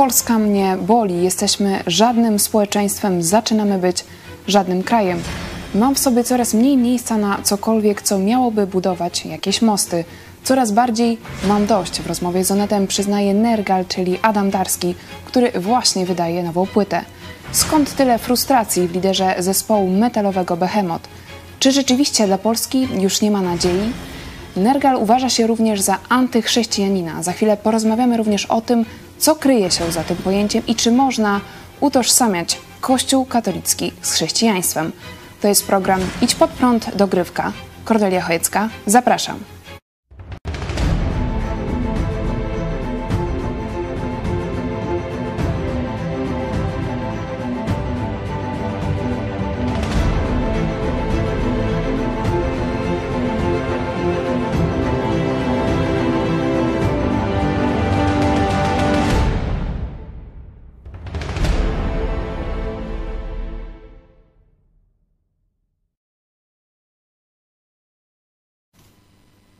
Polska mnie boli. Jesteśmy żadnym społeczeństwem, zaczynamy być żadnym krajem. Mam w sobie coraz mniej miejsca na cokolwiek, co miałoby budować jakieś mosty. Coraz bardziej mam dość. W rozmowie z Onetem przyznaje Nergal, czyli Adam Darski, który właśnie wydaje nową płytę. Skąd tyle frustracji w liderze zespołu metalowego Behemoth? Czy rzeczywiście dla Polski już nie ma nadziei? Nergal uważa się również za antychrześcijanina. Za chwilę porozmawiamy również o tym, co kryje się za tym pojęciem i czy można utożsamiać Kościół katolicki z chrześcijaństwem. To jest program Idź pod prąd dogrywka. Kordelia Chojecka, zapraszam.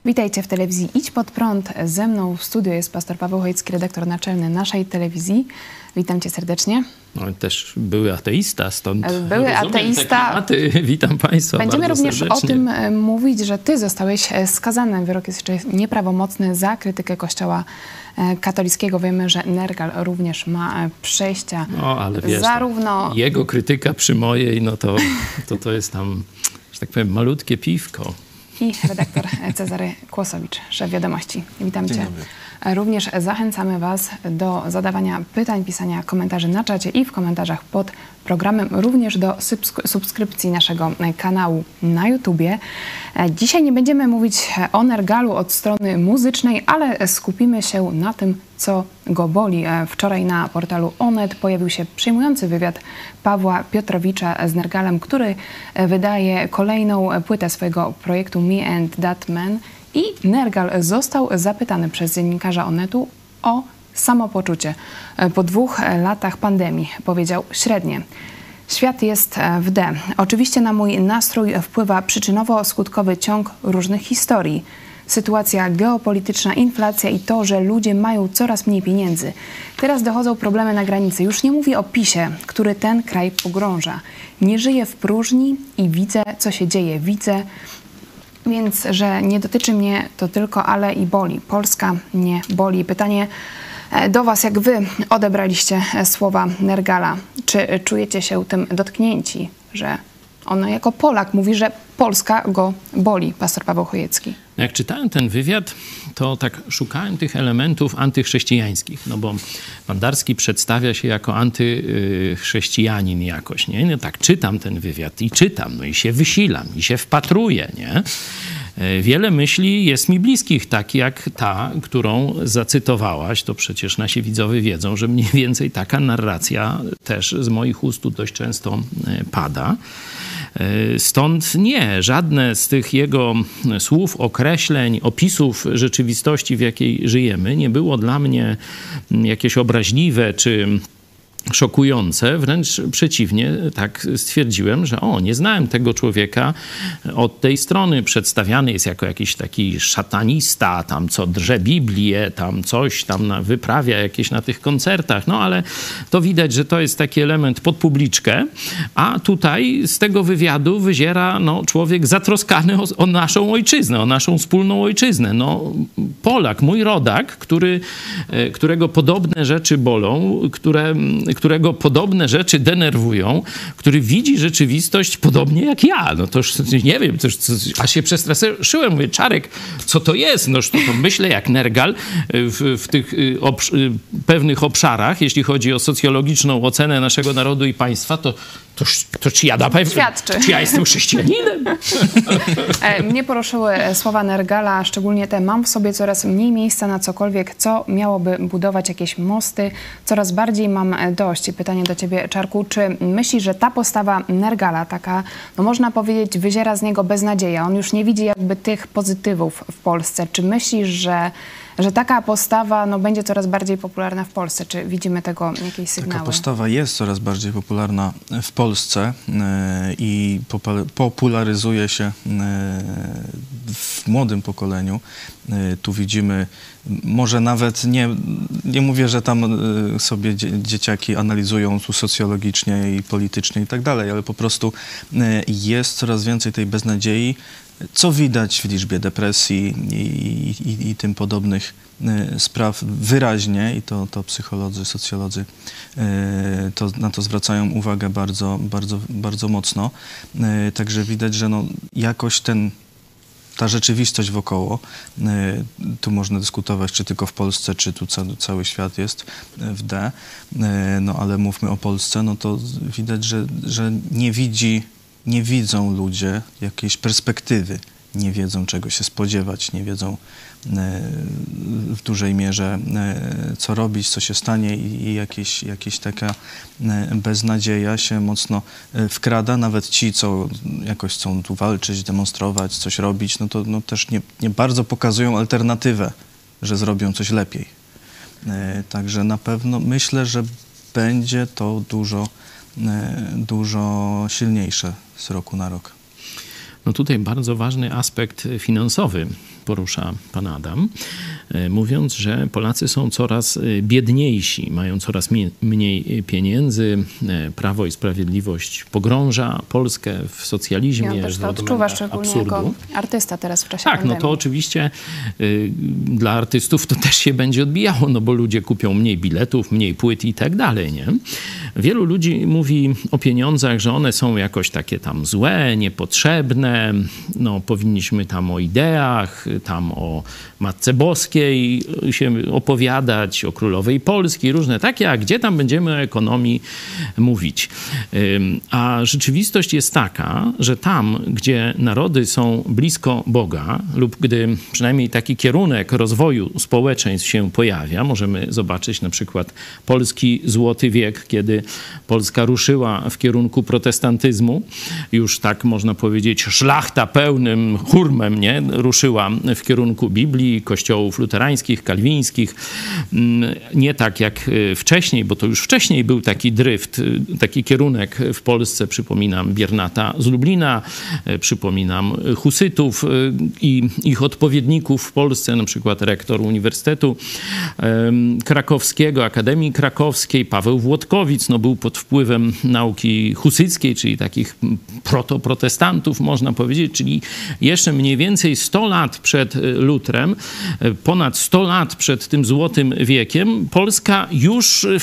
Witajcie w telewizji Idź Pod Prąd. Ze mną w studiu jest pastor Paweł Chojecki, redaktor naczelny naszej telewizji. Witam cię serdecznie. No, też były ateista, stąd Były ateista. Witam Państwa Będziemy również serdecznie. o tym e, mówić, że ty zostałeś e, skazany. Wyrok jest jeszcze nieprawomocny za krytykę Kościoła e, katolickiego. Wiemy, że Nergal również ma przejścia. No, ale wiesz, zarówno... jego krytyka przy mojej, no to, to, to jest tam, że tak powiem, malutkie piwko i redaktor Cezary Kłosowicz, szef wiadomości. Witam Cię. Również zachęcamy Was do zadawania pytań, pisania komentarzy na czacie i w komentarzach pod programem, również do subskrypcji naszego kanału na YouTubie. Dzisiaj nie będziemy mówić o Nergalu od strony muzycznej, ale skupimy się na tym, co go boli. Wczoraj na portalu Onet pojawił się przejmujący wywiad Pawła Piotrowicza z Nergalem, który wydaje kolejną płytę swojego projektu Me and That Man. I Nergal został zapytany przez dziennikarza Onetu o samopoczucie. Po dwóch latach pandemii powiedział średnie. Świat jest w D. Oczywiście na mój nastrój wpływa przyczynowo-skutkowy ciąg różnych historii. Sytuacja geopolityczna, inflacja i to, że ludzie mają coraz mniej pieniędzy. Teraz dochodzą problemy na granicy. Już nie mówię o PiSie, który ten kraj pogrąża. Nie żyję w próżni i widzę, co się dzieje. Widzę, więc, że nie dotyczy mnie to tylko, ale i boli. Polska nie boli. Pytanie e, do Was, jak Wy odebraliście e, słowa Nergala? Czy czujecie się tym dotknięci, że on jako Polak mówi, że Polska go boli, pastor Paweł Chojecki? Jak czytałem ten wywiad, to tak szukałem tych elementów antychrześcijańskich, no bo Mandarski przedstawia się jako antychrześcijanin jakoś, nie? No tak czytam ten wywiad i czytam, no i się wysilam, i się wpatruję, nie? E, wiele myśli jest mi bliskich, tak jak ta, którą zacytowałaś. To przecież nasi widzowie wiedzą, że mniej więcej taka narracja też z moich ust dość często e, pada. E, stąd nie, żadne z tych jego słów, określeń, opisów rzeczywistości, w jakiej żyjemy, nie było dla mnie jakieś obraźliwe czy szokujące, wręcz przeciwnie, tak stwierdziłem, że o, nie znałem tego człowieka od tej strony. Przedstawiany jest jako jakiś taki szatanista, tam co drze Biblię, tam coś tam wyprawia jakieś na tych koncertach, no ale to widać, że to jest taki element pod publiczkę, a tutaj z tego wywiadu wyziera no, człowiek zatroskany o, o naszą ojczyznę, o naszą wspólną ojczyznę. No, Polak, mój rodak, który, e, którego podobne rzeczy bolą, które którego podobne rzeczy denerwują, który widzi rzeczywistość podobnie jak ja. No to już nie wiem, to już, a się przestraszyłem, mówię, Czarek, co to jest? No to, to myślę jak Nergal w, w tych y, obsz pewnych obszarach, jeśli chodzi o socjologiczną ocenę naszego narodu i państwa, to, to, to czy ja na pewno, Świadczy. czy ja jestem chrześcijaninem? E, mnie poruszyły słowa Nergala, szczególnie te mam w sobie coraz mniej miejsca na cokolwiek, co miałoby budować jakieś mosty. Coraz bardziej mam dość. Pytanie do ciebie, Czarku, czy myślisz, że ta postawa Nergala, taka, no można powiedzieć, wyziera z niego beznadzieja? On już nie widzi jakby tych pozytywów w Polsce. Czy myślisz, że że taka postawa no, będzie coraz bardziej popularna w Polsce. Czy widzimy tego jakieś sygnały? Taka postawa jest coraz bardziej popularna w Polsce e, i popularyzuje się e, w młodym pokoleniu. E, tu widzimy, może nawet nie, nie mówię, że tam sobie dzieciaki analizują tu socjologicznie i politycznie i tak dalej, ale po prostu jest coraz więcej tej beznadziei, co widać w liczbie depresji i, i, i tym podobnych y, spraw wyraźnie i to, to psycholodzy, socjolodzy y, to, na to zwracają uwagę bardzo, bardzo, bardzo mocno. Y, także widać, że no, jakoś ten ta rzeczywistość wokoło, tu można dyskutować, czy tylko w Polsce, czy tu cały, cały świat jest w D, no ale mówmy o Polsce, no to widać, że, że nie widzi nie widzą ludzie jakiejś perspektywy, nie wiedzą czego się spodziewać, nie wiedzą e, w dużej mierze e, co robić, co się stanie i jakieś, jakieś taka e, beznadzieja się mocno wkrada. Nawet ci, co jakoś chcą tu walczyć, demonstrować, coś robić, no to no też nie, nie bardzo pokazują alternatywę, że zrobią coś lepiej. Także na pewno myślę, że będzie to dużo dużo silniejsze z roku na rok. No tutaj bardzo ważny aspekt finansowy porusza pan Adam, e, mówiąc, że Polacy są coraz e, biedniejsi, mają coraz mniej pieniędzy. Prawo i Sprawiedliwość pogrąża Polskę w socjalizmie. Ja też to odczuwa, szczególnie absurdu. jako artysta teraz w czasie Tak, pandemii. no to oczywiście y, dla artystów to też się będzie odbijało, no bo ludzie kupią mniej biletów, mniej płyt i tak dalej, nie? Wielu ludzi mówi o pieniądzach, że one są jakoś takie tam złe, niepotrzebne, no powinniśmy tam o ideach, tam o Matce Boskiej się opowiadać, o Królowej Polski, różne takie, a gdzie tam będziemy o ekonomii mówić. A rzeczywistość jest taka, że tam, gdzie narody są blisko Boga, lub gdy przynajmniej taki kierunek rozwoju społeczeństw się pojawia, możemy zobaczyć na przykład polski złoty wiek, kiedy Polska ruszyła w kierunku protestantyzmu, już tak można powiedzieć, szlachta pełnym hurmem nie? ruszyła w kierunku Biblii, kościołów luterańskich, kalwińskich. Mm, nie tak jak y, wcześniej, bo to już wcześniej był taki dryft, y, taki kierunek w Polsce. Przypominam Biernata z Lublina, y, przypominam Husytów i ich odpowiedników w Polsce, na przykład rektor Uniwersytetu Krakowskiego, Akademii Krakowskiej, Paweł Włodkowic, no był pod wpływem nauki husyckiej, czyli takich protoprotestantów, można powiedzieć, czyli jeszcze mniej więcej 100 lat przed e, Lutrem, e, ponad 100 lat przed tym złotym wiekiem, Polska już, e,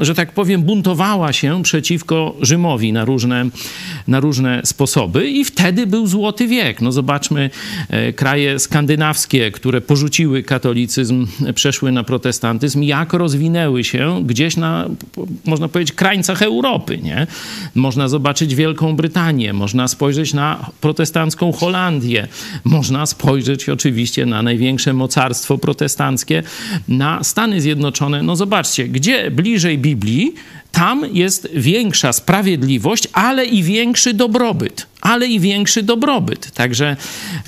że tak powiem, buntowała się przeciwko Rzymowi na różne, na różne sposoby i wtedy był złoty wiek. No zobaczmy kraje skandynawskie, które porzuciły katolicyzm, przeszły na protestantyzm, jak rozwinęły się gdzieś na, można powiedzieć, krańcach Europy, nie? Można zobaczyć Wielką Brytanię, można spojrzeć na protestancką Holandię, można spojrzeć oczywiście na największe mocarstwo protestanckie, na Stany Zjednoczone. No zobaczcie, gdzie bliżej Biblii, tam jest większa sprawiedliwość, ale i większy dobrobyt. Ale i większy dobrobyt. Także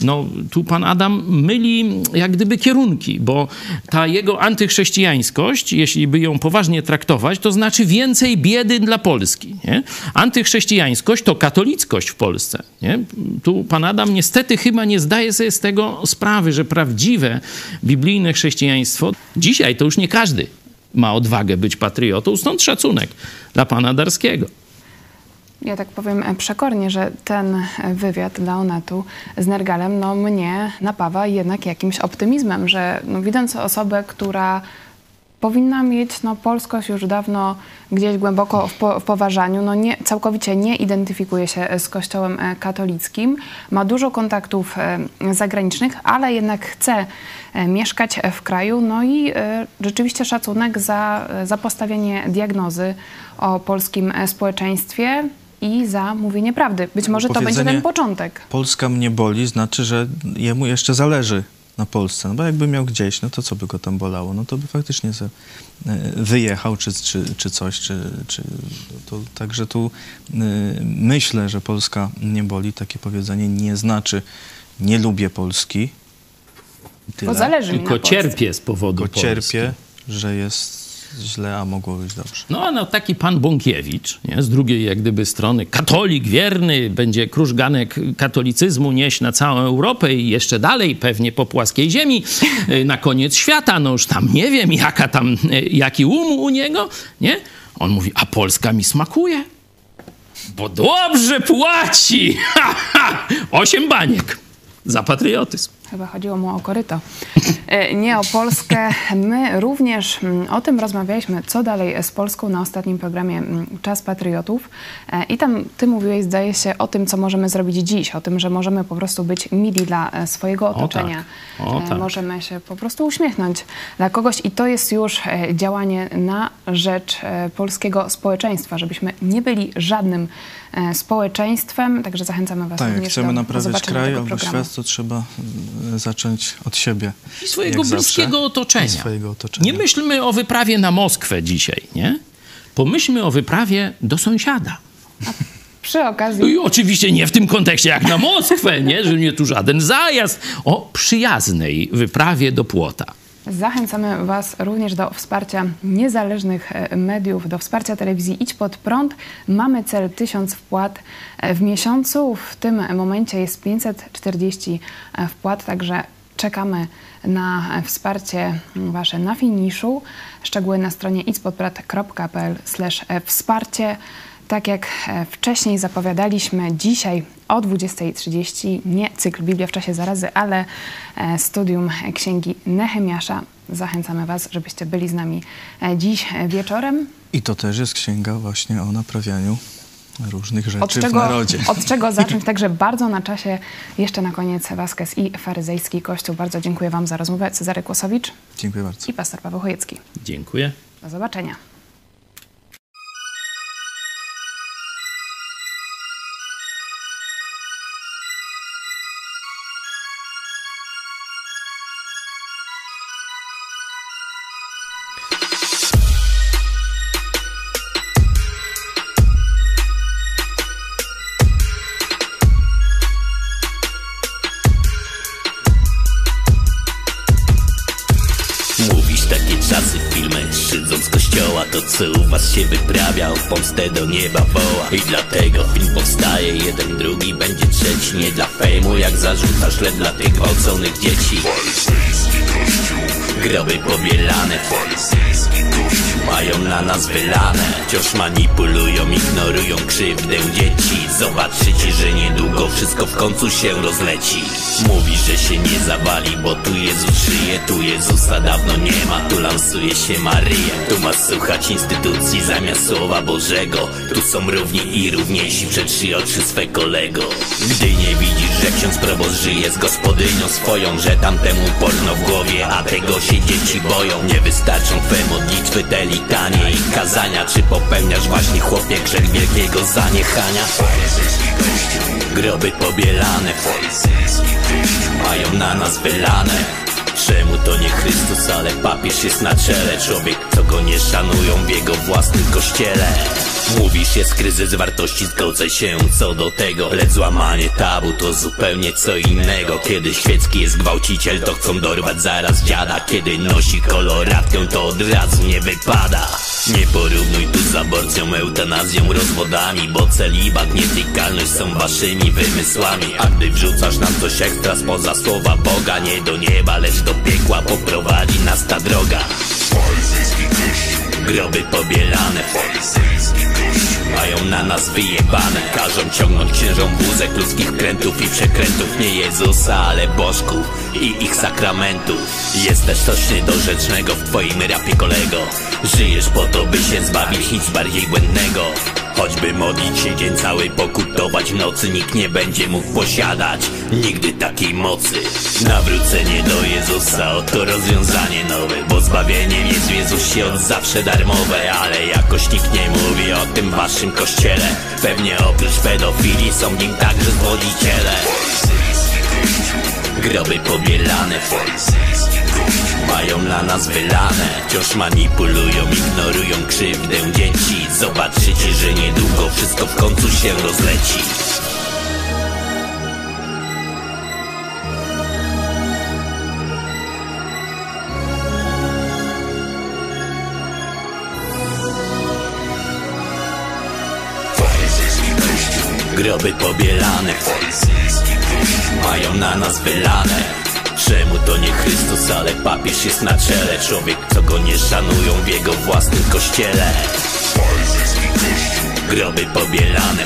no, tu pan Adam myli jak gdyby kierunki, bo ta jego antychrześcijańskość, jeśli by ją poważnie traktować, to znaczy więcej biedy dla Polski. Nie? Antychrześcijańskość to katolickość w Polsce. Nie? Tu pan Adam niestety chyba nie zdaje sobie z tego sprawy, że prawdziwe biblijne chrześcijaństwo, dzisiaj to już nie każdy ma odwagę być patriotą, stąd szacunek dla pana Darskiego. Ja tak powiem e, przekornie, że ten e, wywiad dla Onetu z Nergalem no, mnie napawa jednak jakimś optymizmem, że no, widząc osobę, która powinna mieć no, polskość już dawno gdzieś głęboko w, po, w poważaniu, no nie, całkowicie nie identyfikuje się z kościołem e, katolickim, ma dużo kontaktów zagranicznych, ale jednak chce mieszkać w kraju, no i rzeczywiście szacunek za, za postawienie diagnozy o polskim społeczeństwie, i za mówienie prawdy. Być może to będzie ten początek. Polska mnie boli, znaczy, że jemu jeszcze zależy na Polsce. No bo jakby miał gdzieś, no to co by go tam bolało? No to by faktycznie e, wyjechał czy, czy, czy coś, czy, czy to, także tu y, myślę, że Polska nie boli. Takie powiedzenie nie znaczy nie lubię Polski, Tylko zależy mi Tylko cierpię z powodu Tylko Polski. cierpię, że jest źle, a mogło być dobrze. No, no taki pan Bąkiewicz, nie? z drugiej jak gdyby strony, katolik wierny, będzie krużganek katolicyzmu nieść na całą Europę i jeszcze dalej, pewnie po płaskiej ziemi, y, na koniec świata, no już tam nie wiem, jaka tam, y, jaki um u niego, nie? On mówi, a Polska mi smakuje, bo dobrze płaci, osiem baniek za patriotyzm. Chyba chodziło mu o koryto. E, Nie o Polskę. My również mm, o tym rozmawialiśmy, co dalej z Polską na ostatnim programie mm, Czas Patriotów. E, I tam ty mówiłeś, zdaje się, o tym, co możemy zrobić dziś, o tym, że możemy po prostu być mili dla e, swojego otoczenia. tak. O tak. Możemy się po prostu uśmiechnąć dla kogoś i to jest już działanie na rzecz polskiego społeczeństwa, żebyśmy nie byli żadnym społeczeństwem, także zachęcamy was Tak, jak również chcemy do, do naprawiać zobaczenia kraj albo programu. świat, to trzeba y, zacząć od siebie. I swojego bliskiego otoczenia. I swojego otoczenia. Nie myślmy o wyprawie na Moskwę dzisiaj, nie? Pomyślmy o wyprawie do sąsiada. Przy okazji No i oczywiście nie w tym kontekście jak na Moskwę, nie? Że nie tu żaden zajazd. O przyjaznej wyprawie do płota. Zachęcamy Was również do wsparcia niezależnych e, mediów, do wsparcia telewizji Idź Pod Prąd. Mamy cel 1000 wpłat e, w miesiącu. W tym momencie jest 540 wpłat, także czekamy na e, wsparcie Wasze na finiszu. Szczegóły na stronie idźpodprad.pl wsparcie. Tak jak e, wcześniej zapowiadaliśmy, dzisiaj o 20.30 nie cykl Biblia w czasie zarazy, ale e, studium Księgi Nehemiasza. Zachęcamy Was, żebyście byli z nami e, dziś wieczorem. I to też jest księga właśnie o naprawianiu różnych rzeczy Od w czego, narodzie. od czego zacząć? Także bardzo na czasie. Jeszcze na koniec Waskes i Faryzejski Kościół. Bardzo dziękuję Wam za rozmowę. Cezary Kłosowicz Dziękuję bardzo. i pastor Paweł Chojecki. Dziękuję. Do zobaczenia. Czasy filmy, szydząc kościoła To co u was się wyprawia, o pomstę do nieba woła. I dlatego film powstaje, jeden drugi będzie trzeci. Nie dla fejmu, jak zarzucasz, lecz dla tych gwałconych dzieci. Groby pobielane mają na nas wylane. Wciąż manipulują, ignorują krzywdę dzieci. Zobaczycie, że niedługo wszystko w końcu się rozleci. Mówi, że się nie zawali, bo tu Jezus żyje Tu Jezusa dawno nie ma, tu lansuje się Maryję. Tu masz słuchać instytucji zamiast Słowa Bożego. Tu są równi i równiejsi przed trzy oczy swe kolego. Gdy nie widzisz, że ksiądz proboszcz żyje z gospodynią swoją Że tamtemu porno w głowie, a tego się dzieci boją. Nie wystarczą twe modlitwy, te litanie i kazania. Czy popełniasz właśnie chłopie grzech wielkiego zaniechania? Groby pobielane. Mają na nas wylane. Czemu to nie Chrystus, ale papież jest na czele? Człowiek, co go nie szanują w jego własnym kościele Mówisz, jest kryzys wartości, zgodzę się co do tego Lecz złamanie tabu to zupełnie co innego. Kiedy świecki jest gwałciciel, to chcą dorwać zaraz dziada. Kiedy nosi koloratkę, to od razu nie wypada. Nie porównuj tu z aborcją, eutanazją, rozwodami Bo celibat, nietykalność są waszymi wymysłami. A gdy wrzucasz nam coś ekstra spoza słowa Boga Nie do nieba, lecz do piekła poprowadzi nas ta droga. Groby pobielane mają na nas wyjebane. Każą ciągnąć księżom wózek ludzkich krętów i przekrętów. Nie Jezusa, ale bożków i ich sakramentów Jest też coś niedorzecznego w twoim rapie kolego. Żyjesz po to, by się zbawić nic bardziej błędnego Choćby modlić się dzień cały, pokutować w nocy Nikt nie będzie mógł posiadać nigdy takiej mocy. Nawrócenie do Jezusa, oto rozwiązanie nowe Bo zbawienie jest w Jezusie od zawsze darmowe Ale jakoś nikt nie mówi o tym waszym kościele. Pewnie oprócz pedofilii są w nim także zwodziciele Groby pobielane mają na nas wylane. Wciąż manipulują, ignorują krzywdę. Dzieci Zobaczycie, że niedługo wszystko w końcu się rozleci. Groby pobielane. Mają na nas wylane. Czemu to nie Chrystus, ale papież jest na czele? Człowiek, co go nie szanują w jego własnym kościele. Groby pobielane.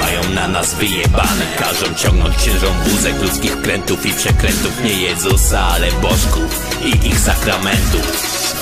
Mają na nas wyjebane. Każą ciągnąć księżom wózek ludzkich krętów i przekrętów. Nie Jezusa, ale bożków i ich sakramentów